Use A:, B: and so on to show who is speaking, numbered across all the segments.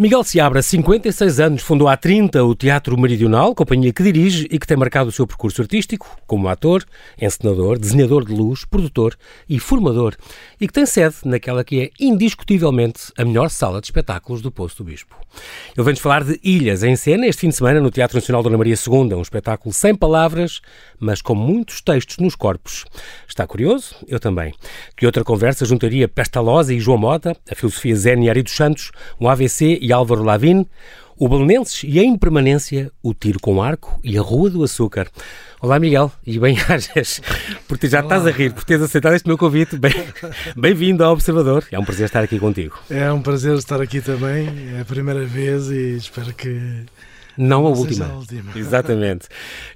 A: Miguel Seabra, 56 anos, fundou há 30 o Teatro Meridional, companhia que dirige e que tem marcado o seu percurso artístico como ator, encenador, desenhador de luz, produtor e formador, e que tem sede naquela que é indiscutivelmente a melhor sala de espetáculos do Poço do Bispo. Ele vem-nos falar de Ilhas em cena este fim de semana no Teatro Nacional Dona Maria II, um espetáculo sem palavras, mas com muitos textos nos corpos. Está curioso? Eu também. Que outra conversa juntaria Pestalozzi e João Mota, a filosofia Zen e Ari dos Santos, um AVC e Álvaro Lavin, o Belenenses e a Impermanência, o Tiro com Arco e a Rua do Açúcar. Olá, Miguel, e bem-ajas, porque já Olá. estás a rir, por teres aceitado este meu convite. Bem-vindo bem ao Observador, é um prazer estar aqui contigo.
B: É um prazer estar aqui também, é a primeira vez e espero que
A: não a última. a última. Exatamente.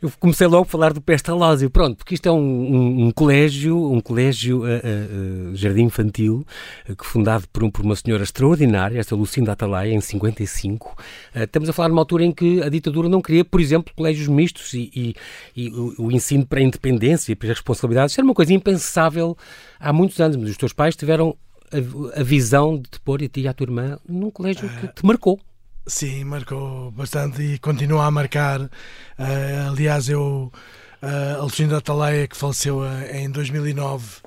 A: Eu comecei logo a falar do Pestalozzi, pronto, porque isto é um, um, um colégio, um colégio uh, uh, jardim infantil, uh, que fundado por, um, por, uma senhora extraordinária, esta Lucinda Atalaia, em 55. estamos a falar numa altura em que a ditadura não queria, por exemplo, colégios mistos e, e, e o, o, ensino para a independência e para as responsabilidades. Isso era uma coisa impensável há muitos anos, mas os teus pais tiveram a, a visão de te pôr a ti e a tua irmã num colégio que te marcou.
B: Sim, marcou bastante e continua a marcar. Uh, aliás, eu, uh, Alexandre Ataleia, que faleceu uh, em 2009,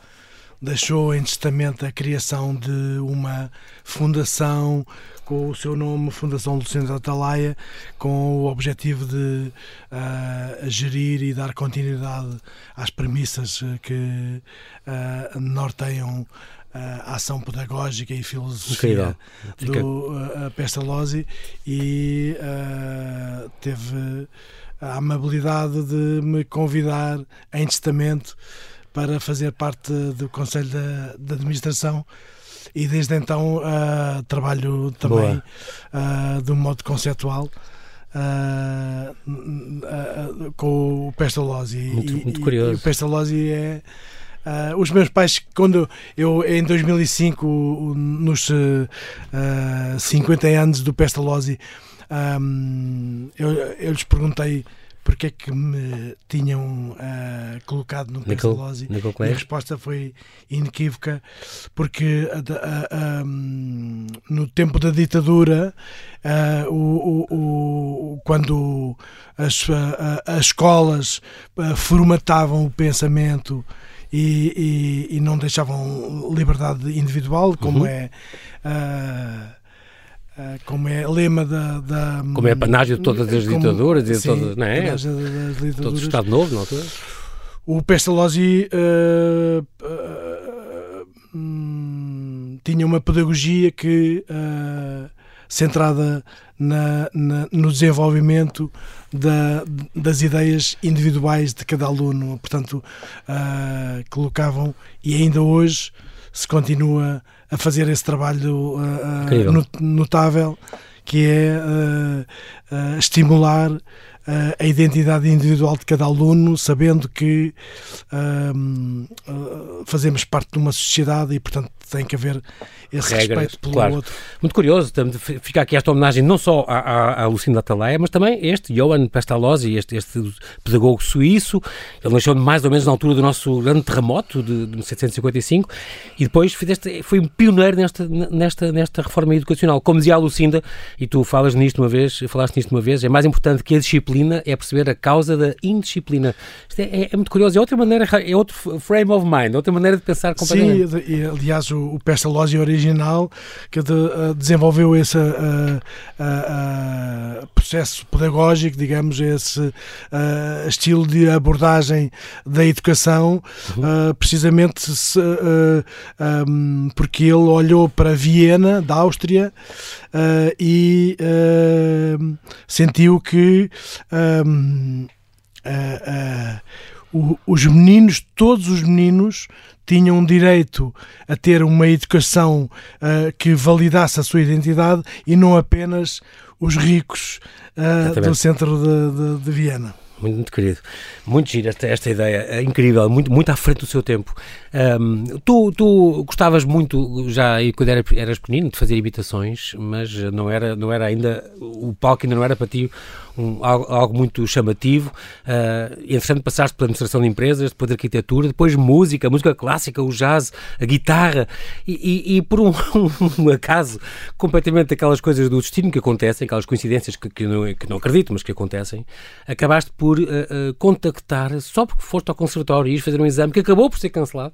B: deixou em testamento a criação de uma fundação com o seu nome, Fundação Luciano Atalaia, com o objetivo de uh, gerir e dar continuidade às premissas que uh, norteiam a ação pedagógica e filosofia do uh, Pestalozzi e uh, teve a amabilidade de me convidar em testamento para fazer parte do Conselho da, da Administração e desde então uh, trabalho também uh, de um modo conceptual uh, com o Pestalozzi.
A: Muito, e, muito curioso. E
B: o Pestalozzi é Uh, os meus pais, quando eu em 2005, nos uh, uh, 50 anos do Pestalozzi, um, eu, eu lhes perguntei porque é que me tinham uh, colocado no Pestalozzi e a resposta foi inequívoca porque uh, uh, um, no tempo da ditadura o, o, o, quando as, as escolas formatavam o pensamento e, e, e não deixavam liberdade individual, como uhum. é. Uh, Uh, como é lema da, da,
A: Como é a panágio de todas as como, ditaduras e todas, não é? Das, das Todo o Estado Novo, não é?
B: O Pestalozzi uh, uh, tinha uma pedagogia que centrada na, na, no desenvolvimento da, das ideias individuais de cada aluno. Portanto, uh, colocavam, e ainda hoje se continua a fazer esse trabalho uh, notável, que é uh, estimular a identidade individual de cada aluno, sabendo que fazemos parte de uma sociedade e, portanto, tem que haver esse Regras, respeito pelo claro. outro.
A: Muito curioso, fica aqui esta homenagem não só à, à, à Lucinda Ataleia, mas também este, Johan Pestalozzi, este, este pedagogo suíço, ele nasceu mais ou menos na altura do nosso grande terremoto de, de 1755 e depois fizeste, foi um pioneiro nesta, nesta, nesta reforma educacional. Como dizia a Lucinda, e tu falas nisto uma vez, falaste nisto uma vez, é mais importante que a disciplina é perceber a causa da indisciplina. Isto é, é, é muito curioso, é outra maneira, é outro frame of mind, outra maneira de pensar completamente.
B: Sim, aliás, o, o Pestalozzi original que de, uh, desenvolveu esse uh, uh, processo pedagógico, digamos, esse estilo de abordagem da educação, uhum. precisamente se, um, porque ele olhou para Viena, da Áustria, e sentiu que um, os meninos, todos os meninos, tinham direito a ter uma educação uh, que validasse a sua identidade e não apenas os ricos uh, do centro de, de, de Viena.
A: Muito, muito, querido. Muito giro esta, esta ideia, é incrível, muito, muito à frente do seu tempo. Um, tu, tu gostavas muito, já quando era, eras pequenino, de fazer imitações, mas não era, não era ainda, o palco ainda não era para ti um, algo, algo, muito chamativo. Uh, entretanto, passaste pela administração de empresas, depois de arquitetura, depois música, música clássica, o jazz, a guitarra, e, e, e por um, um, acaso, completamente aquelas coisas do destino que acontecem, aquelas coincidências que, que, não, que não acredito, mas que acontecem, acabaste por uh, uh, contactar, só porque foste ao conservatório e fazer um exame que acabou por ser cancelado,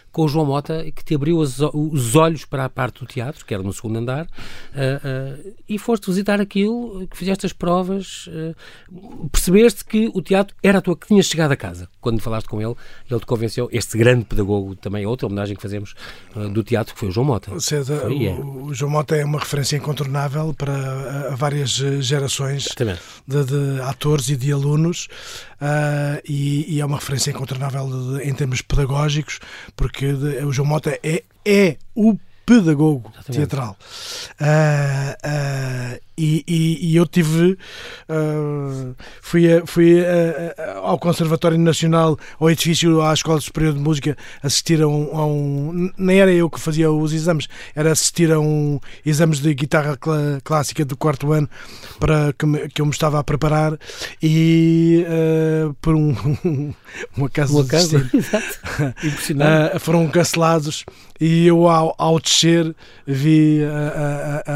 A: com o João Mota, que te abriu os, os olhos para a parte do teatro, que era no segundo andar, uh, uh, e foste visitar aquilo, que fizeste as provas, uh, percebeste que o teatro era a tua, que tinhas chegado a casa. Quando falaste com ele, ele te convenceu, este grande pedagogo, também outra homenagem que fazemos do teatro, que foi o João Mota.
B: César, foi, é. o, João Mota é uma referência incontornável para várias gerações de, de, atores e de alunos, e, e, é uma referência incontornável de, em termos pedagógicos, porque o João Mota é, é o pedagogo Exatamente. teatral. Uh, uh, e, e, e, eu tive uh, fui, fui ao Conservatório Nacional ao edifício à Escola Superior de Música assistir a um, a um, nem era eu que fazia os exames era assistir a um exames de guitarra cl clássica do quarto ano para que, me, que eu me estava a preparar e por um
A: um acaso, um acaso
B: impressionante. Foram cancelados e eu ao, ao descer vi a, a,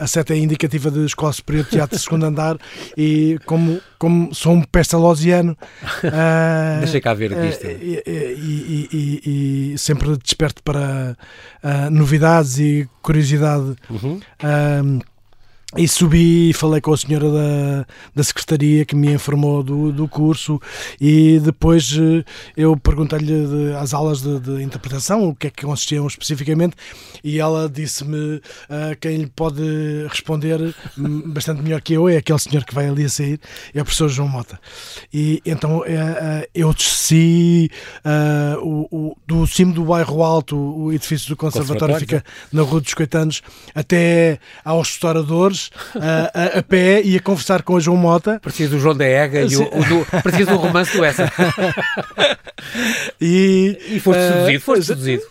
B: a, a seta indicativa de Escola Superior de Teatro de segundo andar e como, como sou um pestalosiano
A: uh, deixa cá ver
B: uh, e, e, e, e, sempre desperto para uh, novidades e curiosidade uhum. E subi e falei com a senhora da, da secretaria que me informou do, do curso e depois eh, eu perguntei-lhe as aulas de, de, interpretação, o que é que consistiam especificamente e ela disse-me uh, quem lhe pode responder hum, bastante melhor que eu é aquele senhor que vai ali a sair, é o professor João Mota. E então uh, eu desci uh, o, o, do cimo do bairro Alto, o edifício do Conservatório, Conservatório fica na Rua dos Coitanos, até aos restauradores a, a, a, pé e a conversar com a João Mota.
A: Preciso do João da Ega e o, o do, preciso do romance do essa.
B: e,
A: e foste uh, seduzido, foste seduzido.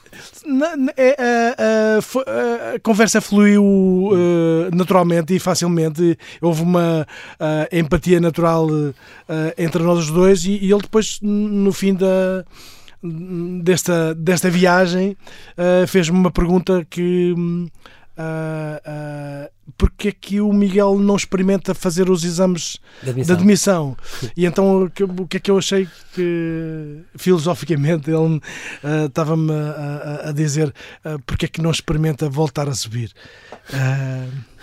B: É, a, a, a, conversa fluiu uh, naturalmente e facilmente. Houve uma uh, empatia natural uh, entre nós os dois, e, e, ele depois, no fim da, desta, desta viagem, fez-me uma pergunta que. Uh, porque é que o Miguel não experimenta fazer os exames de admissão? De admissão? e então o que é que eu achei que filosoficamente ele uh, estava-me a, a, dizer uh, porque é que não experimenta voltar a subir? Uh...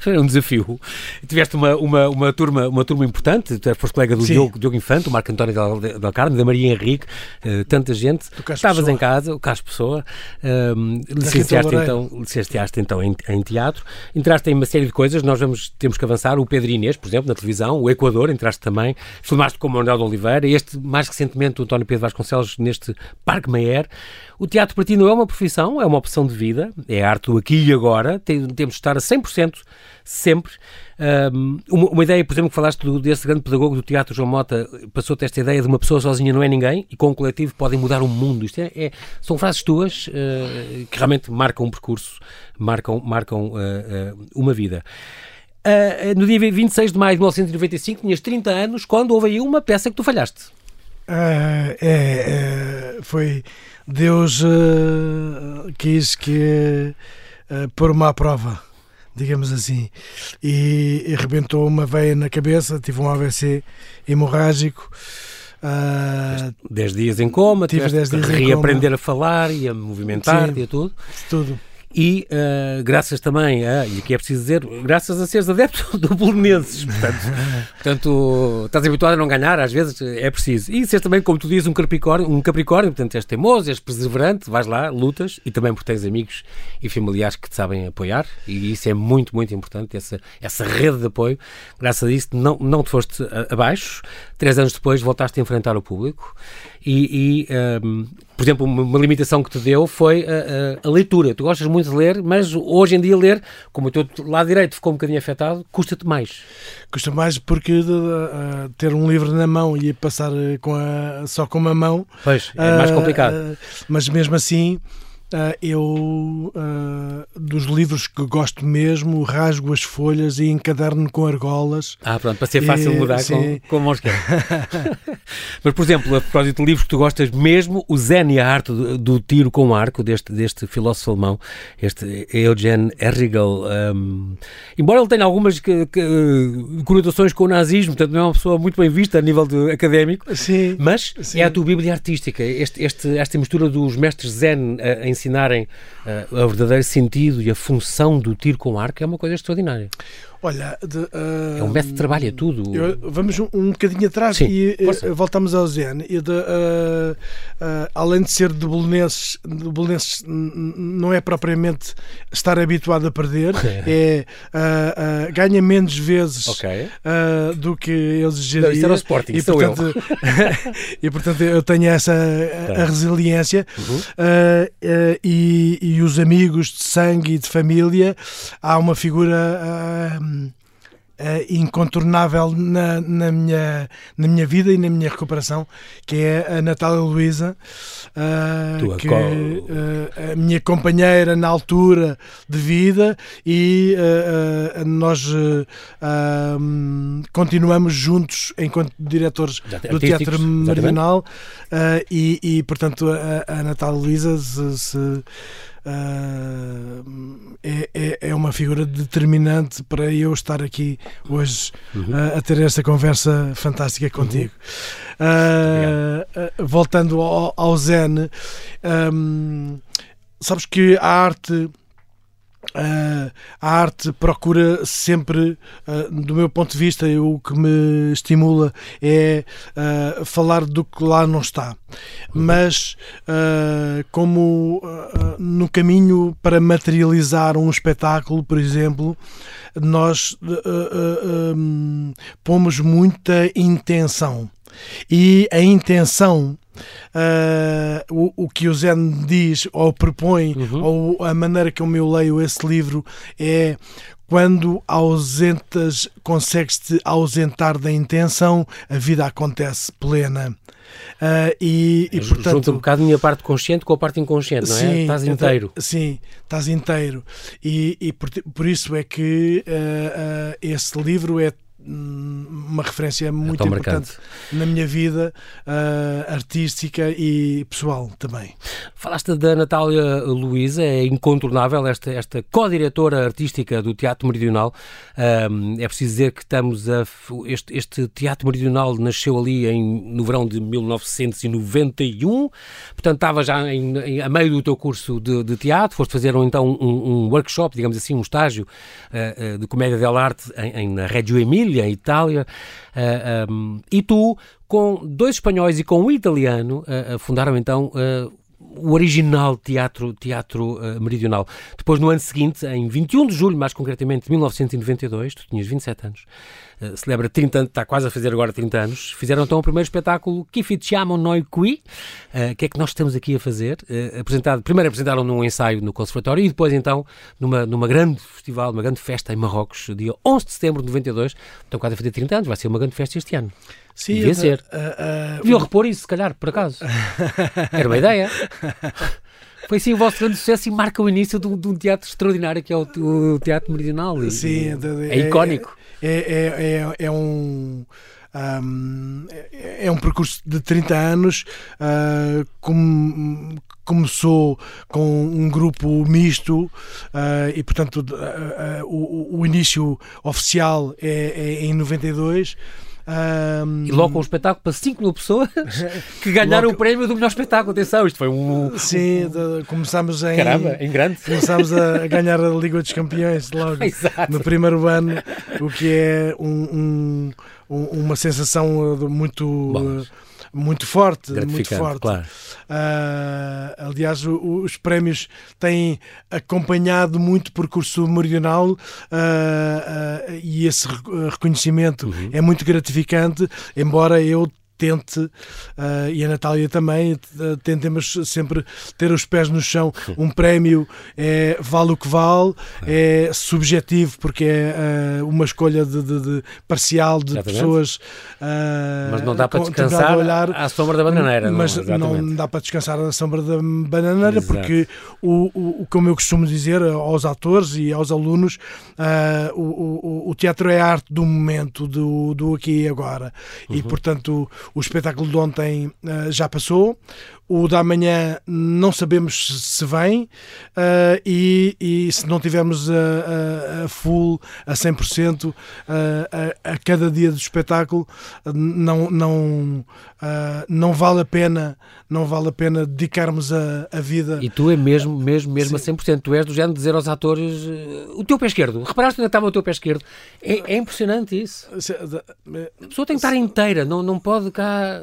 A: Foi um desafio. Tiveste uma, uma, uma, turma, uma turma importante, tu foste colega do Diogo, Diogo Infante, o Marco António Del, Del Carmo, da Maria Henrique, uh, tanta gente. Estavas em casa, o Carlos Pessoa, uh, licenciaste, então, licenciaste então em, em teatro, entraste entraste em uma série de coisas, nós vamos, temos que avançar. O Pedro Inês, por exemplo, na televisão, o Equador, entraste também, filmaste com o Manuel de Oliveira, este, mais recentemente, o António Pedro Vasconcelos, neste Parque Mayer. O teatro para ti não é uma profissão, é uma opção de vida, é a arte do aqui e agora, Tem, temos de estar a 100% sempre. Um, uma, ideia, por exemplo, que falaste do, desse grande pedagogo do teatro, João Mota, passou-te esta ideia de uma pessoa sozinha não é ninguém e com um coletivo podem mudar o mundo. Isto é, é são frases tuas uh, que realmente marcam um percurso, marcam, marcam uh, uh, uma vida. no dia 26 de maio de 1995, tinhas 30 anos, quando houve aí uma peça que tu falhaste.
B: É, é, foi Deus quis que pôr uma prova digamos assim, e, arrebentou uma veia na cabeça, tive um AVC hemorrágico.
A: Uh, 10 dias em coma, tive 10 dias reaprender a falar e a movimentar-te e tudo.
B: Tudo
A: e uh, graças também, a, e aqui é preciso dizer, graças a seres adepto do Bolonenses, portanto, portanto, estás habituado a não ganhar, às vezes é preciso. E seres também, como tu dizes, um Capricórnio, um Capricórnio, portanto, és teimoso, és perseverante, vais lá, lutas, e também porque tens amigos e familiares que te sabem apoiar, e isso é muito, muito importante, essa, essa rede de apoio. Graças a isso não, não te foste abaixo, três anos depois voltaste a enfrentar o público, e, e um, por exemplo, uma, limitação que te deu foi a, a, a, leitura. Tu gostas muito de ler, mas hoje em dia ler, como o teu lado direito ficou um bocadinho afetado, custa-te mais.
B: Custa mais porque uh, ter um livro na mão e passar com a, só com uma mão...
A: Pois, é mais complicado. Uh,
B: mas mesmo assim Uh, eu, uh, dos livros que gosto mesmo, rasgo as folhas e encaderno com argolas.
A: Ah, pronto, para ser fácil e, mudar sim. com, com mãos Mas, por exemplo, a propósito de livros que tu gostas mesmo, o Zen e a Arte do, do Tiro com Arco, deste, deste filósofo alemão, este Eugen Errigal. Um, embora ele tenha algumas que, que, conotações com o nazismo, portanto não é uma pessoa muito bem vista a nível de, académico,
B: sim,
A: mas
B: sim.
A: é a tua Bíblia artística, este, este, esta mistura dos mestres Zen uh, em ensinarem uh, o verdadeiro sentido e a função do tiro com arco é uma coisa extraordinária.
B: Olha, de, uh,
A: é um método de trabalho, é tudo.
B: Eu, vamos um, um bocadinho atrás
A: Sim,
B: e uh, voltamos ao Zen. E de, uh, além de ser de Bolonenses, de Bolonenses não é propriamente estar habituado a perder, é, ganha menos vezes
A: okay.
B: do que eles exigiriam.
A: Isso era o Sporting,
B: e,
A: portanto,
B: e portanto eu tenho essa a, a resiliência
A: uhum.
B: e, e, os amigos de sangue e de família. Há uma figura uh, incontornável na, na, minha, na minha vida e na minha recuperação, que é a Natália Luísa, uh, que uh, a minha companheira na altura de vida e nós continuamos juntos enquanto diretores do Teatro Meridional e, e, portanto, a, a Natália Luísa se, se uh, é, é, uma figura determinante para eu estar aqui hoje uhum. uh, a ter esta conversa fantástica contigo. Uhum. Uh, voltando ao, ao Zen, um, sabes que a arte Uh, a arte procura sempre, uh, do meu ponto de vista, o que me estimula é uh, falar do que lá não está. Mas, como no caminho para materializar um espetáculo, por exemplo, nós um, pomos muita intenção. E a intenção Uh, o, o que o Zen diz ou propõe, uhum. ou a maneira como eu leio esse livro é quando ausentas, consegues-te ausentar da intenção, a vida acontece plena. Uh, e, e, portanto,
A: Junta um bocado a minha parte consciente com a parte inconsciente, não é?
B: Sim,
A: estás inteiro.
B: Então, sim, estás inteiro. E, e por, por, isso é que uh, uh, esse livro é uma referência muito é importante marcante. na minha vida uh, artística e pessoal também.
A: Falaste da Natália Luísa, é incontornável esta, esta co-diretora artística do Teatro Meridional. É preciso dizer que estamos a. Este, este Teatro Meridional nasceu ali em, no verão de 1991, portanto estava já em, em, a meio do teu curso de, de teatro, foste fazer então um, um, workshop, digamos assim, um estágio uh, de comédia dell'arte em, em, na Reggio Emília Emília, Itália, uh, eh, um, ehm, e tu, com dois espanhóis e com um italiano, uh, fundaram então o original teatro, teatro uh, meridional. Depois, no ano seguinte, em 21 de julho, mais concretamente de 1992, tu tinhas 27 anos, celebra 30 anos, está quase a fazer agora 30 anos, fizeram então o primeiro espetáculo Que Chiamo Noi Qui, uh, o que é que nós estamos aqui a fazer? Uh, apresentado, primeiro apresentaram num ensaio no Conservatório e depois então numa, numa grande festival, numa grande festa em Marrocos, dia 11 de setembro de 92, estão quase a fazer 30 anos, vai ser uma grande festa este ano.
B: Sim,
A: Devia ser. Uh, uh, Deviam repor isso, se calhar, por acaso. Era uma ideia. Foi sim o vosso grande sucesso e marca o início de um, de um teatro extraordinário que é o, o Teatro Meridional. E,
B: sim,
A: é, é icónico.
B: É, é, é, é um. Um, é um percurso de 30 anos, uh, com, começou com um grupo misto uh, e, portanto, uh, o, o, início oficial é, é em 92.
A: Um... E logo um espetáculo para 5 mil pessoas que ganharam logo... o prémio do melhor espetáculo. Atenção, isto foi um.
B: Sim, começámos em.
A: Caramba, em grande.
B: Começámos a ganhar a Liga dos Campeões logo no primeiro ano, o que é um, um, uma sensação muito. Bom muito forte, muito forte.
A: Claro.
B: Uh, aliás, o, os prémios têm acompanhado muito o percurso meridional uh, uh, e esse reconhecimento uhum. é muito gratificante, embora eu tente, uh, e a Natália também, tentemos sempre ter os pés no chão. Um prémio é, vale o que vale, é subjetivo, porque é uh, uma escolha de, de, de parcial de Exatamente. pessoas.
A: Mas não dá para descansar olhar, à sombra da bananeira.
B: Mas não, não dá para descansar à sombra da bananeira, Exato. porque, o, o, como eu costumo dizer aos atores e aos alunos, o, o, o teatro é a arte do momento, do, do aqui e agora. Uhum. E, portanto, o espetáculo de ontem uh, já passou. O da manhã não sabemos se vem uh, e, e, se não tivermos a, a, a full, a 100%, uh, a, a cada dia do espetáculo, não, não, uh, não vale a pena não vale a pena dedicarmos a, a vida.
A: E tu é mesmo, mesmo, mesmo Sim. a 100%. Tu és do género de dizer aos atores o teu pé esquerdo. Reparaste onde estava o teu pé esquerdo? É, é impressionante isso. A pessoa tem que estar inteira, não, não pode cá.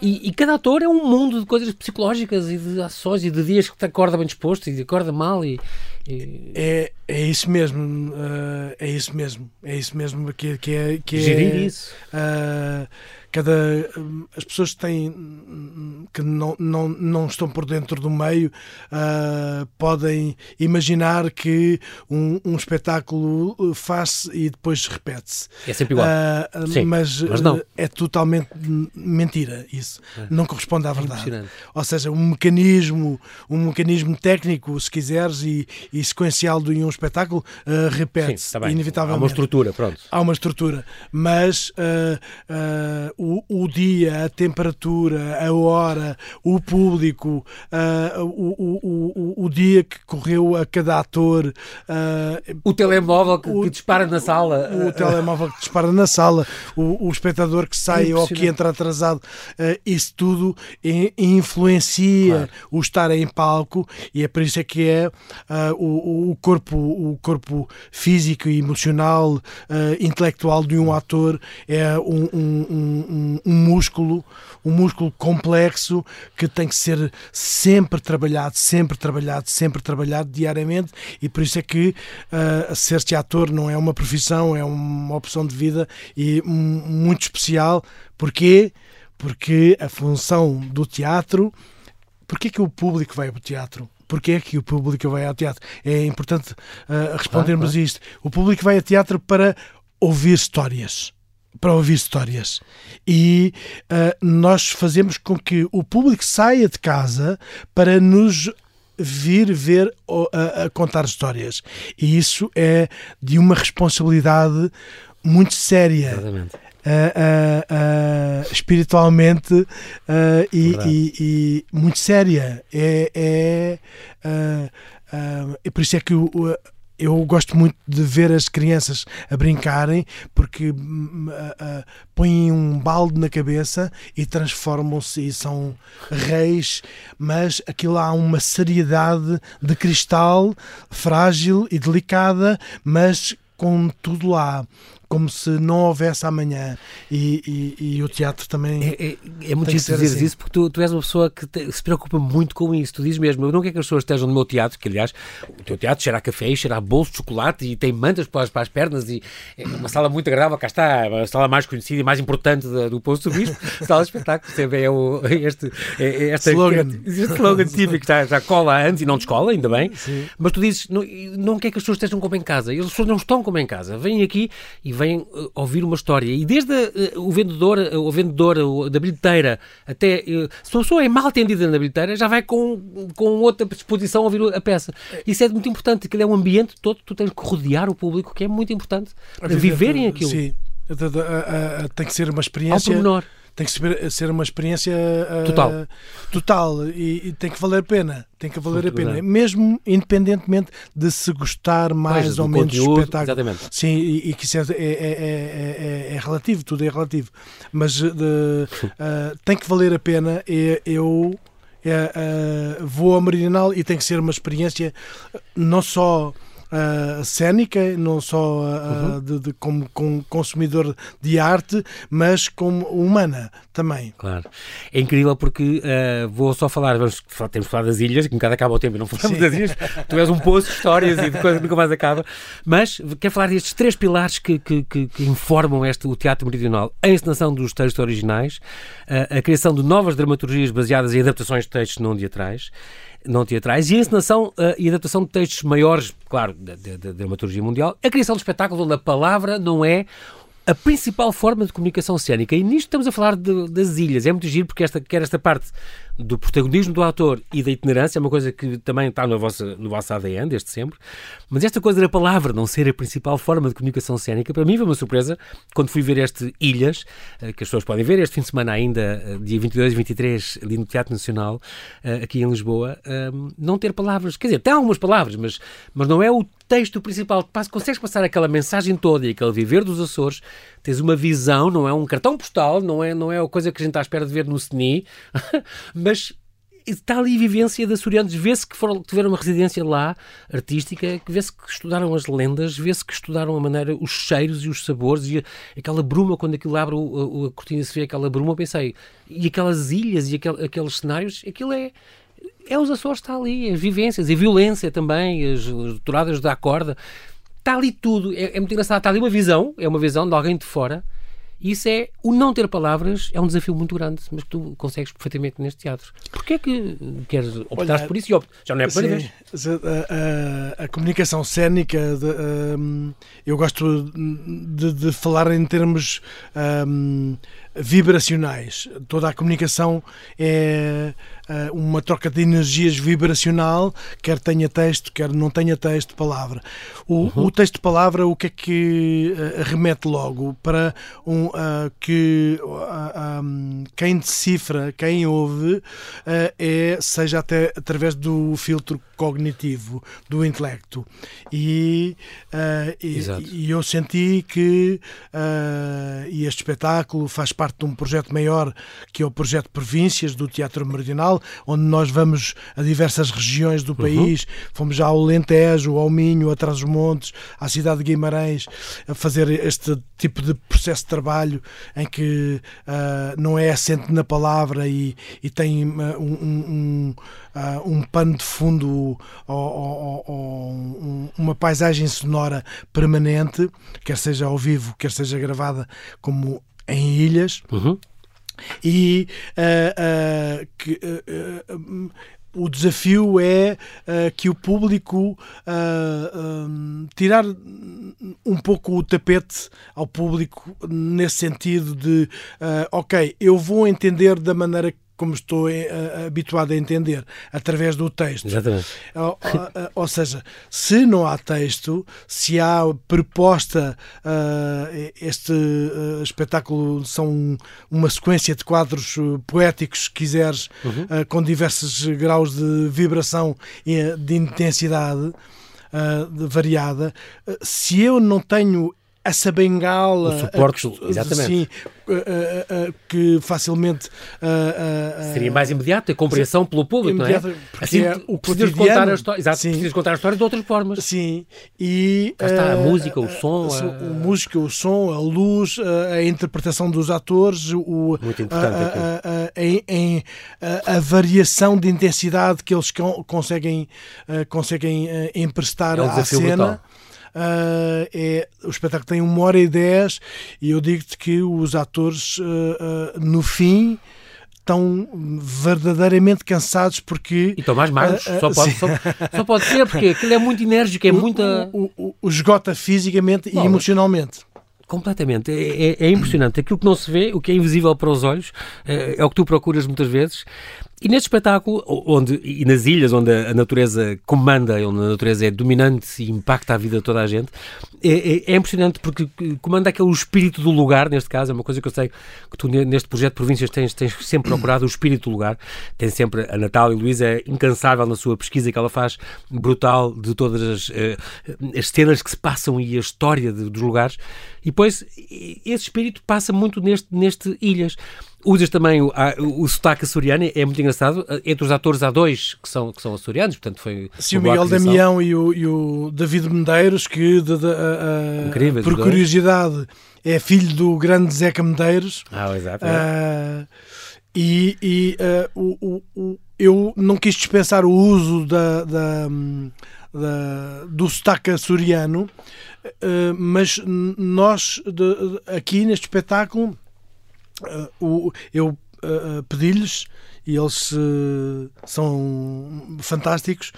A: E, e, cada ator é um mundo de coisas psicológicas e de ações e de dias que te acorda bem disposto e acorda mal. E,
B: e... É, é isso mesmo. Uh, é isso mesmo. É isso mesmo que, que é. Que
A: Gerir é, isso
B: cada as pessoas têm que não, não, não estão por dentro do meio uh, podem imaginar que um, um espetáculo faz e depois repete-se.
A: É sempre igual. Uh, Sim,
B: mas, mas não. é totalmente mentira isso. É. Não corresponde à é verdade. É Ou seja, um mecanismo, um mecanismo técnico, se quiseres, e, e sequencial de um espetáculo uh, repete-se tá inevitavelmente. Há
A: uma estrutura, pronto.
B: Há uma estrutura, mas o, o dia, a temperatura, a hora, o público, uh, o, o, o, dia que correu a cada ator. Uh,
A: o telemóvel que, que, dispara na sala.
B: O telemóvel que dispara na sala, o, espectador que sai é ou que entra atrasado, uh, isso tudo influencia claro. o estar em palco e é por isso é que é o, o, corpo, o corpo físico e emocional, intelectual de um ator é um, um, um, um, músculo, um músculo complexo que tem que ser sempre trabalhado, sempre trabalhado, sempre trabalhado diariamente e por isso é que uh, ser-te ator não é uma profissão, é uma opção de vida e muito especial. Porquê? Porque a função do teatro, porquê que o público vai ao teatro? Porquê é que o público vai ao teatro? É importante uh, respondermos claro, claro. isto. O público vai ao teatro para ouvir histórias para ouvir histórias. E uh, nós fazemos com que o público saia de casa para nos vir ver a, a, contar histórias. E isso é de uma responsabilidade muito séria.
A: Exatamente.
B: Uh, espiritualmente e, e, e, muito séria. É, é, é por isso é que o, eu gosto muito de ver as crianças a brincarem porque uh, uh, põem um balde na cabeça e transformam-se e são reis, mas aquilo há uma seriedade de cristal frágil e delicada, mas com tudo lá como se não houvesse amanhã. E, e, e o teatro também.
A: É, é, é muito difícil dizer assim. isso porque tu, tu és uma pessoa que te, se preocupa muito com isso. Tu dizes mesmo, eu não quero que as pessoas estejam no meu teatro, que aliás, o teu teatro cheira a café, cheira a bolso de chocolate e tem mantas para as, para as pernas e é uma sala muito agradável. Cá está, a sala mais conhecida e mais importante do, do Poço do Bispo, sala de espetáculo. Sempre é o, este, é, é esta,
B: slogan.
A: Este slogan típico, já, já cola antes e não descola, ainda bem. Sim. Mas tu dizes, não, não quer que as pessoas estejam como em casa. E as pessoas não estão como em casa. Vêm aqui e vêm uh, ouvir uma história. E desde uh, o vendedor, o vendedor da bilheteira até. se uma pessoa é mal atendida na bilheteira, já vai com, com outra disposição a ouvir a peça. Isso é muito importante, que é um ambiente todo, tu tens que rodear o público, que é muito importante. Para viverem aquilo.
B: Sim. Tem que ser uma experiência. Ao pormenor tem que ser, uma experiência uh,
A: total,
B: total e, e, tem que valer a pena. Tem que valer Muito a pena, mesmo independentemente de se gostar mais ou menos do espetáculo.
A: Exatamente.
B: Sim, e, e que isso é, é, é, é, relativo, tudo é relativo. Mas de, uh, tem que valer a pena. E eu uh, vou ao Meridional e tem que ser uma experiência não só uh, cénica, não só uh, uhum. de, de, como, como, consumidor de arte, mas como humana também.
A: Claro. É incrível porque uh, vou só falar, vamos, temos de falar das ilhas, que um bocado acaba o tempo e não falamos Sim. das ilhas. Tu és um poço de histórias e de coisas que nunca mais acaba. Mas quero falar destes três pilares que, que, que, que informam este, o teatro meridional: a encenação dos textos originais, a criação de novas dramaturgias baseadas em adaptações de textos não teatrais não teatrais, e a encenação uh, e adaptação de textos maiores, claro, da, dramaturgia mundial, a criação de espetáculos onde a palavra não é a principal forma de comunicação cénica. E nisto estamos a falar de, das ilhas. É muito giro porque esta, quer esta parte do protagonismo do ator e da itinerância é uma coisa que também está no vosso, no vosso ADN desde sempre. Mas esta coisa da palavra não ser a principal forma de comunicação cénica, para mim foi uma surpresa quando fui ver este Ilhas, eh, que as pessoas podem ver este fim de semana ainda, eh, dia 22 e 23, ali no Teatro Nacional, eh, aqui em Lisboa, não ter palavras. Quer dizer, tem algumas palavras, mas, mas não é o texto principal. Consegues passar aquela mensagem toda e aquele viver dos Açores, tens uma visão, não é um cartão postal, não é, não é a coisa que a gente está à espera de ver no CNI, mas está ali a vivência de açorianos. Vê-se que foram, tiveram uma residência lá, artística, vê-se que estudaram as lendas, vê-se que estudaram a maneira, os cheiros e os sabores e aquela bruma, quando aquilo abre o, a cortina se vê aquela bruma, pensei, e aquelas ilhas e aquel, aqueles cenários, aquilo é é os Açores, está ali, as vivências, a violência também, as, as da corda, está ali tudo. É, é, muito engraçado, está ali uma visão, é uma visão de alguém de fora. E isso é, o não ter palavras é um desafio muito grande, mas tu consegues perfeitamente neste teatro. Porquê é que queres optar por isso e optar? Já não é a primeira vez.
B: A, a, a, comunicação cénica, de, um, eu gosto de, de, falar em termos um, vibracionais. Toda a comunicação é eh, uma troca de energias vibracional, quer tenha texto, quer não tenha texto, palavra. O, uhum. o texto palavra, o que é que uh, remete logo? Para um, uh, que uh, um, quem decifra, quem ouve, é, seja até através do filtro cognitivo, do intelecto. E, e, e, eu senti que e este espetáculo faz parte de um projeto maior que é o projeto Províncias do Teatro Meridional, onde nós vamos a diversas regiões do uhum. país, uhum. fomos já ao Lentejo, ao Minho, a Trás-os-Montes, à cidade de Guimarães, a fazer este tipo de processo de trabalho em que uh, não é assente na palavra e, e tem uh, um, um, uh, um pano de fundo ou, ou, ou um, uma paisagem sonora permanente, quer seja ao vivo, quer seja gravada como em ilhas. Uhum e uh, uh, que, uh, o desafio é uh, que o público uh, um, tirar um pouco o tapete ao público nesse sentido de uh, ok, eu vou entender da maneira como estou uh, habituado a entender, através do texto.
A: Exatamente.
B: Ou, ou, ou seja, se não há texto, se há proposta, uh, este uh, espetáculo são uma sequência de quadros poéticos, se quiseres, uhum. com diversos graus de vibração e de intensidade. Variada, se eu não tenho essa bengala.
A: O suporte, a, exatamente. Sim,
B: que facilmente.
A: Seria mais imediato, a compreensão pelo público, não é?
B: Assim, é o precisas contar a história.
A: Exato, sim. precisas contar a história de outras formas.
B: Sim, e.
A: Cá está a música, o som.
B: A, música, o som, a luz, a, interpretação dos atores, o,
A: Muito importante
B: a, a, variação de intensidade que eles conseguem, conseguem emprestar
A: é um
B: à cena.
A: Brutal.
B: Uh, é, o espetáculo tem uma hora e dez e eu digo-te que os atores, uh, uh, no fim, estão verdadeiramente cansados porque.
A: E estão mais magros, só, pode, só, só, pode ser, porque aquilo é muito enérgico, é muita.
B: O, o, o esgota fisicamente Bom, e emocionalmente.
A: Completamente. É, é, é, impressionante. Aquilo que não se vê, o que é invisível para os olhos, é, é o que tu procuras muitas vezes. E neste espetáculo, onde, e nas ilhas onde a natureza comanda, onde a natureza é dominante e impacta a vida de toda a gente, é, é, é, impressionante porque comanda aquele espírito do lugar, neste caso, é uma coisa que eu sei que tu neste projeto de Províncias tens, tens sempre procurado o espírito do lugar. Tem sempre, a Natália Luísa é incansável na sua pesquisa que ela faz, brutal, de todas as, uh, as cenas que se passam e a história de, dos lugares. E depois, esse espírito passa muito neste, neste Ilhas. Usas também o, a, o, sotaque açoriano, é muito engraçado. Entre os atores há dois que são, que são açorianos, portanto foi.
B: Sim, o Miguel Damião e o, e o David Medeiros, que de, de, a, por curiosidade é filho do grande Zeca Medeiros.
A: Ah, exato. É.
B: e, e o, o, eu não quis dispensar o uso da, da, da do sotaque açoriano, mas nós de, aqui neste espetáculo uh, eu uh, pedi-lhes e eles uh, são fantásticos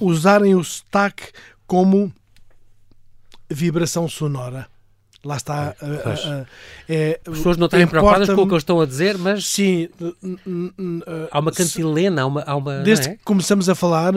B: usarem o sotaque como vibração sonora. Lá está.
A: é, As pessoas não estão preocupadas com o que eles estão a dizer, mas.
B: Sim.
A: há uma cantilena, há uma. Há uma
B: desde
A: é?
B: que começamos a falar,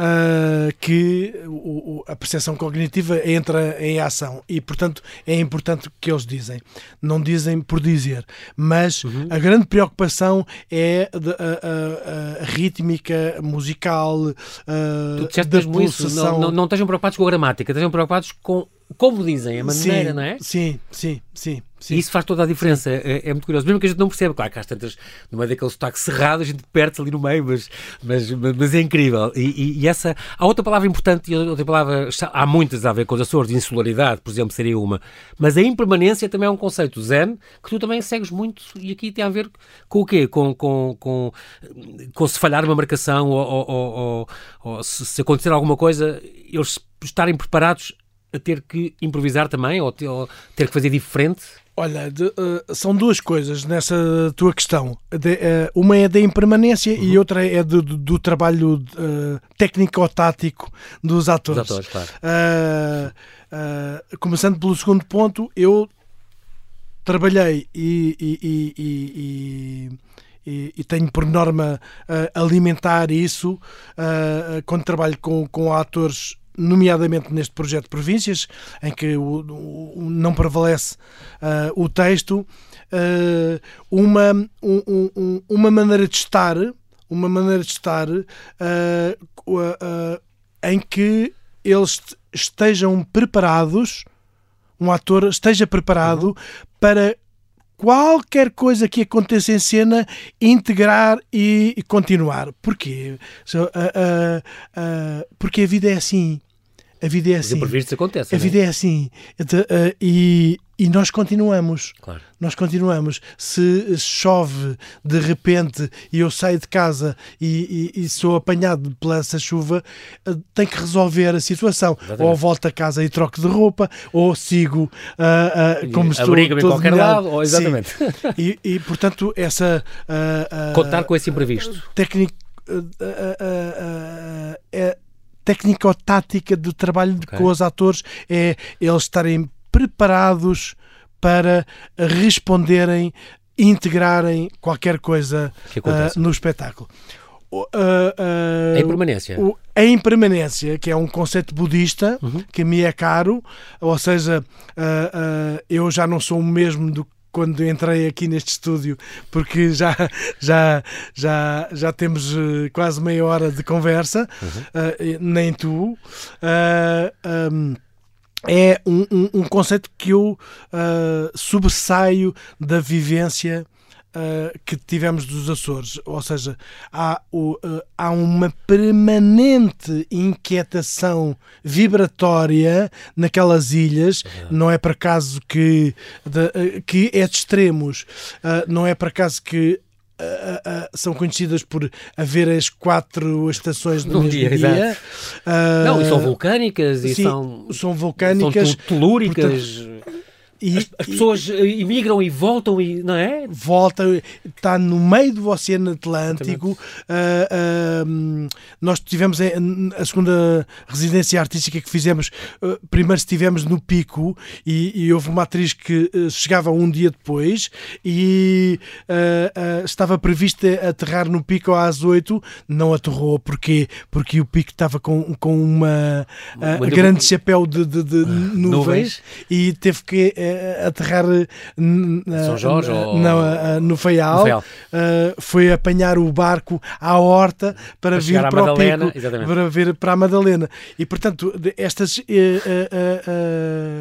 B: uh, que o, a percepção cognitiva entra em ação e, portanto, é importante o que eles dizem. Não dizem por dizer, mas uhum. a grande preocupação é de, a, a, a, rítmica musical, uh, da pulsação.
A: Não, não, não estejam preocupados com a gramática, estejam preocupados com como dizem, a maneira,
B: sim,
A: não é?
B: Sim, sim, sim. sim.
A: E isso faz toda a diferença. É, é, muito curioso. Mesmo que a gente não perceba, claro que às tantas, no meio daquele sotaque cerrado, a gente perde-se ali no meio, mas, mas, mas é incrível. E, e, e, essa. Há outra palavra importante, e outra palavra. Há muitas a ver com os Açores, insularidade, por exemplo, seria uma. Mas a impermanência também é um conceito zen que tu também segues muito, e aqui tem a ver com o quê? Com, com, com, com se falhar uma marcação ou, ou, ou, ou se, se acontecer alguma coisa, eles estarem preparados a ter que improvisar também ou ter, que fazer diferente?
B: Olha, de, uh, são duas coisas nessa tua questão. De, uh, uma é da impermanência uhum. e outra é do, do, do trabalho uh, técnico-tático dos atores.
A: Dos atores claro.
B: começando pelo segundo ponto, eu trabalhei e, e, e, e, e tenho por norma alimentar isso quando trabalho com, com atores nomeadamente neste projeto de províncias, em que o, o, não prevalece uh, o texto, uh, uma, um, um, uma maneira de estar, uma maneira de estar uh, em que eles estejam preparados, um ator esteja preparado uhum. para qualquer coisa que aconteça em cena, integrar e, e continuar. Porquê? So, uh, uh, uh, porque a vida é assim. A vida é assim. Os
A: imprevistos acontecem.
B: A vida é, é assim. E, e nós continuamos.
A: Claro.
B: Nós continuamos. Se chove de repente e eu saio de casa e, e, e sou apanhado pela essa chuva, eh, tenho que resolver a situação. Exatamente. Ou volto a casa e troco de roupa, ou sigo uh, uh, como estou.
A: Abriga-me em qualquer lado. Ou, exatamente.
B: E, e, portanto, essa.
A: Uh, Contar com esse imprevisto.
B: Técnico. é técnico-tática do trabalho okay. com os atores é eles estarem preparados para responderem, integrarem qualquer coisa uh, no espetáculo.
A: Uh, uh, a impermanência. O,
B: a impermanência, que é um conceito budista uhum. que me é caro, ou seja, eu já não sou o mesmo do quando entrei aqui neste estúdio, porque já, já, já, já temos quase meia hora de conversa, uhum. nem tu. Um, é um, um, um conceito que eu uh, sobressaio da vivência uh, que tivemos dos Açores. Ou seja, há, uh, há uma permanente inquietação vibratória naquelas ilhas. Não é por acaso que, de, que é de extremos. não é por acaso que Uh, uh, são conhecidas por haver as quatro estações do mesmo dia. dia.
A: Uh, não, e são vulcânicas e
B: sim,
A: são,
B: são vulcânicas,
A: são telúricas. Portanto, e, as, as pessoas e, imigram e voltam e não é?
B: Volta, está no meio do Oceano Atlântico. Uh, uh, nós tivemos a, a, segunda residência artística que fizemos. Uh, primeiro estivemos no Pico e, e houve uma atriz que chegava um dia depois e estava previsto aterrar no pico às 8, não aterrou. Porquê? Porque o pico estava com, com uma, grande chapéu de, de, de nuvens, nuvens, e teve que aterrar
A: São Jorge ou...
B: no, no Feial. No foi apanhar o barco à horta para, para vir para Madalena, o pico, exatamente. para vir para a Madalena. E portanto, estas.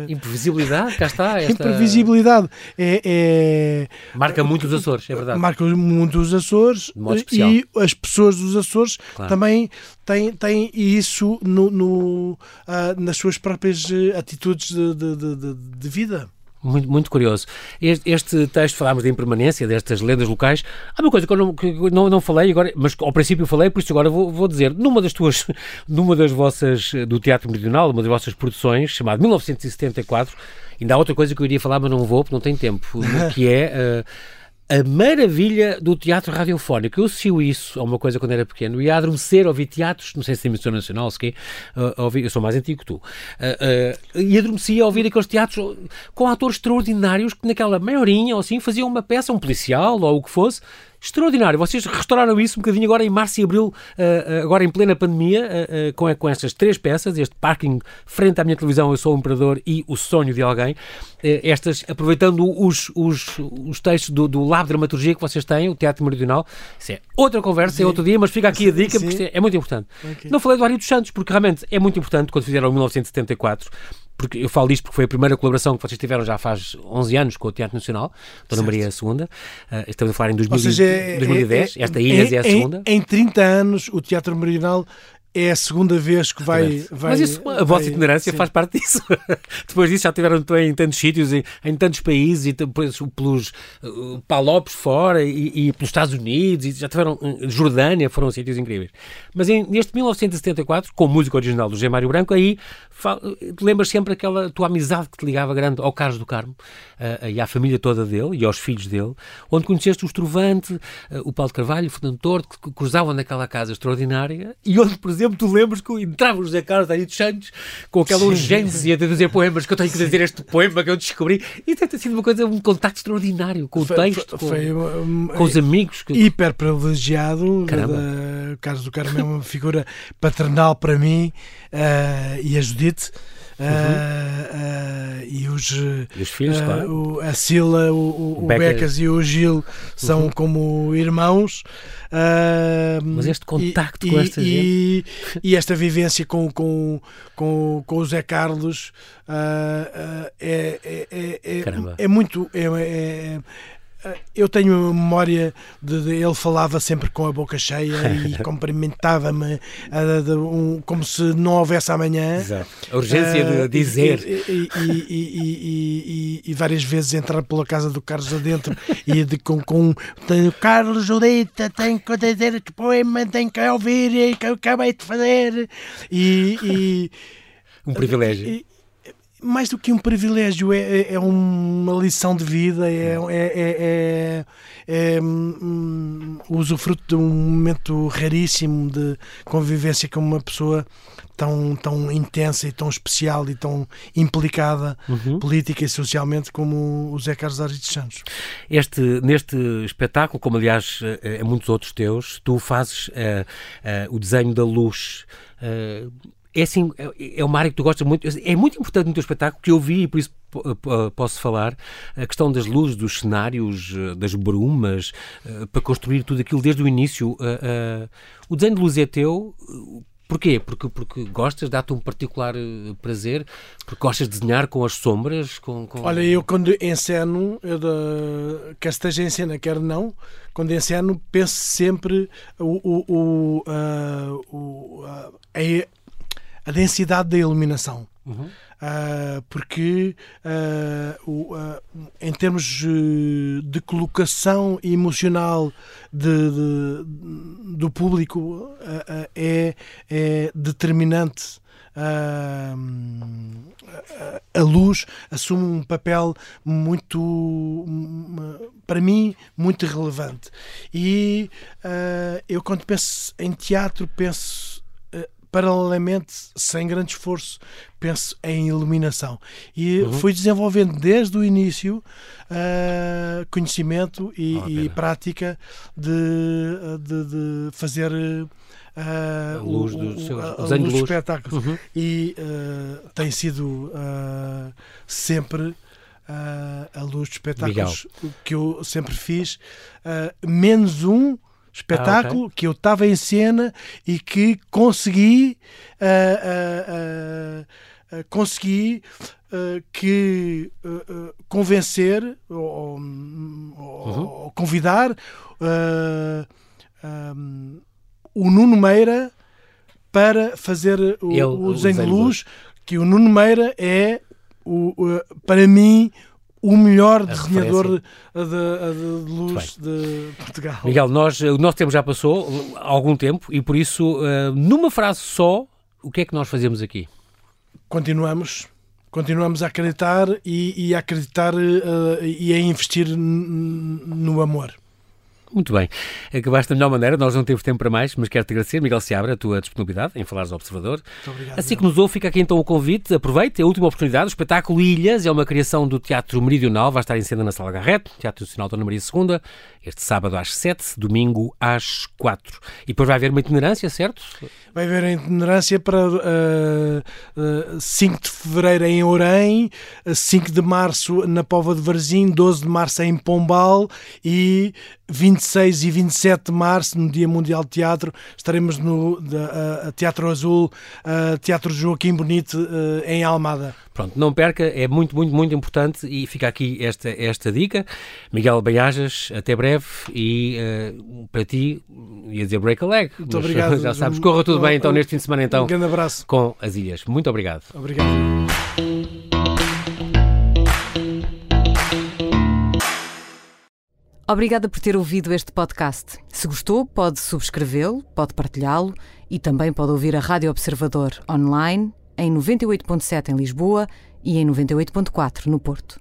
A: Imprevisibilidade, cá está.
B: Esta... Imprevisibilidade é, é,
A: Marca muito os Açores, é verdade.
B: Marca muito os Açores e as pessoas dos Açores claro. também têm, têm isso no, no uh, nas suas próprias eh, atitudes de, de, de, de vida.
A: Muito, muito curioso. Este, este, texto, falámos de impermanência, destas lendas locais. Há uma coisa que eu não, que não, não falei, agora, mas ao princípio falei, por isso agora vou, vou dizer. Numa das tuas, numa das vossas, do Teatro Meridional, uma das vossas produções, chamada 1974, Ainda há outra coisa que eu iria falar, mas não vou porque não tenho tempo, que é uh, a maravilha do teatro radiofónico. Eu associo isso a uma coisa quando era pequeno. Ia adormecer, ouvir teatros, não sei se emissão nacional, se quê, uh, ouvir, eu sou mais antigo que tu. Uh, uh, e adormecia a ouvir aqueles teatros com atores extraordinários que naquela meia horinha ou assim faziam uma peça, um policial ou o que fosse, extraordinário. Vocês restauraram isso um bocadinho agora em março e abril, uh, agora em plena pandemia, uh, com, com estas três peças, este parking frente à minha televisão, Eu Sou um Imperador e O Sonho de Alguém, estas, aproveitando os, os, os textos do, do Lab de Dramaturgia que vocês têm, o Teatro Meridional, isso é outra conversa, sim. é outro dia, mas fica aqui a dica, sim. porque é, é muito importante. Okay. Não falei do Ari dos Santos, porque realmente é muito importante, quando fizeram 1974, porque eu falo disto porque foi a primeira colaboração que vocês tiveram já faz 11 anos com o Teatro Nacional, Dona Maria II. Uh, estamos a falar em 2000, seja, 2010, é, é, esta Ilhas é, é a segunda.
B: Em, em 30 anos, o Teatro Meridional é a segunda vez que vai. vai
A: Mas isso, a vossa ignorância sim. faz parte disso. depois disso já tiveram em tantos sítios, em, em tantos países, e depois pelos uh, Palopes fora e, e, pelos Estados Unidos, e já tiveram. Uh, Jordânia foram sítios incríveis. Mas em, neste 1974, com música original do G. Mário Branco, aí lembras sempre aquela tua amizade que te ligava grande ao Carlos do Carmo uh, e à família toda dele e aos filhos dele, onde conheceste o Estrovante, uh, o Paulo de Carvalho, o Fernando Torto, que cruzavam naquela casa extraordinária e onde, por exemplo, tu lembras que entrava o José Carlos Daí dos Santos com aquela Sim. urgência de dizer poemas que eu tenho que dizer este poema que eu descobri e tem sido uma coisa, um contacto extraordinário com o foi, texto, foi, com, um, com, os amigos.
B: Que... Hiper privilegiado. O Carlos do Carmo é uma figura paternal para mim uh, e a Judite. Uhum. Uh, uh, e, os,
A: e os filhos, uh, claro.
B: O, a Sila, o, o, Becas e o Gil são uhum. como irmãos.
A: Mas este contacto e, com esta
B: e,
A: gente.
B: E esta vivência com, com, com, com o Zé Carlos é, é, é, é, é muito. É, é, eu tenho a memória de, de, ele falava sempre com a boca cheia e cumprimentava-me um, como se não houvesse amanhã.
A: Exato. A urgência uh, de dizer.
B: E, e, e, e, várias vezes entrar pela casa do Carlos adentro e de, com, com Carlos Judita, tem que dizer que poema tem que ouvir que eu acabei de fazer. E,
A: um privilégio
B: mais do que um privilégio, é, é, é uma lição de vida, é, é, é, é, é um, usufruto de um momento raríssimo de convivência com uma pessoa tão, tão intensa e tão especial e tão implicada uhum. política e socialmente como o Zé Carlos Arides Santos.
A: Este, neste espetáculo, como aliás é, é muitos outros teus, tu fazes uh, uh, o desenho da luz. Uh, é assim, é, é uma área que tu gostas muito. É muito importante no teu espetáculo que eu vi e por isso posso falar a questão das luzes, dos cenários, eh, das brumas, eh, para construir tudo aquilo desde o início. O desenho de luz é teu. Porquê? Porque, porque gostas, dá-te um particular eh, prazer, porque gostas de desenhar com as sombras? Com, com...
B: Olha, eu quando enceno, eu de, quer esteja em cena, quer não, quando enceno, penso sempre o, o, o, uh, o uh, a, densidade da iluminação. Uhum. Uh, porque uh, o, uh, em termos de colocação emocional de, de do público é, é, determinante a luz assume um papel muito, para mim, muito relevante. E eu, quando penso em teatro, penso paralelamente, sem grande esforço, penso em iluminação. E
A: Uhum.
B: fui desenvolvendo desde o início uh, conhecimento e, e prática de, de, de fazer. uh,
A: A luz
B: o-
A: dos
B: o-
A: seus-
B: a- luz
A: de
B: dos espetáculos
A: Uhum.
B: e uh, tem sido sempre a luz dos espetáculos que eu sempre fiz, menos um espetáculo que eu estava em cena e que consegui uh, uh, uh, consegui uh, que uh, uh, convencer ou, ou-
A: Uhum.
B: convidar um, o Nuno Meira para fazer o,
A: Ele,
B: o desenho de luz, que o Nuno Meira é, o- para mim, o melhor desenhador de, de- de luz de Portugal.
A: Miguel, nós, o nosso tempo já passou uh, há algum tempo e por isso, uh, numa frase só, o que é que nós fazemos aqui?
B: Continuamos. Continuamos a acreditar e, e a acreditar eh, e a investir no amor.
A: Muito bem. Acabaste da melhor maneira, nós não temos tempo para mais, mas quero-te agradecer, Miguel Seabra, a tua disponibilidade em falares ao Observador.
B: Muito obrigado.
A: Assim que nos ouve, fica aqui então o convite. Aproveite, é a última oportunidade. O espetáculo Ilhas é uma criação do Teatro Meridional, vai estar em cena na Sala Garrete, Teatro Nacional Dona Maria II, este sábado às 7, domingo às 4. E depois vai haver uma itinerância, certo?
B: Vai haver a itinerância para eh, eh, 5 de fevereiro em Orem, eh, 5 de março na Pova de Varzim, 12 de março em Pombal e 26 e 27 de março, no Dia Mundial de Teatro, estaremos no da, eh, Teatro Azul, Teatro Joaquim Bonito eh, em Almada.
A: Pronto, não perca, é muito, muito, muito importante e fica aqui esta, esta dica. Miguel Baiajas, até breve e eh, para ti, ia dizer break a leg.
B: Muito
A: mas
B: obrigado.
A: Já sabes, corra tudo bem então neste fim de semana então
B: Um grande abraço.
A: com as ilhas. Muito obrigado.
B: Obrigado.
C: Obrigada por ter ouvido este podcast. Se gostou, pode subscrevê-lo, pode partilhá-lo e também pode ouvir a Rádio Observador online em 98.7 em Lisboa e em 98.4 no Porto.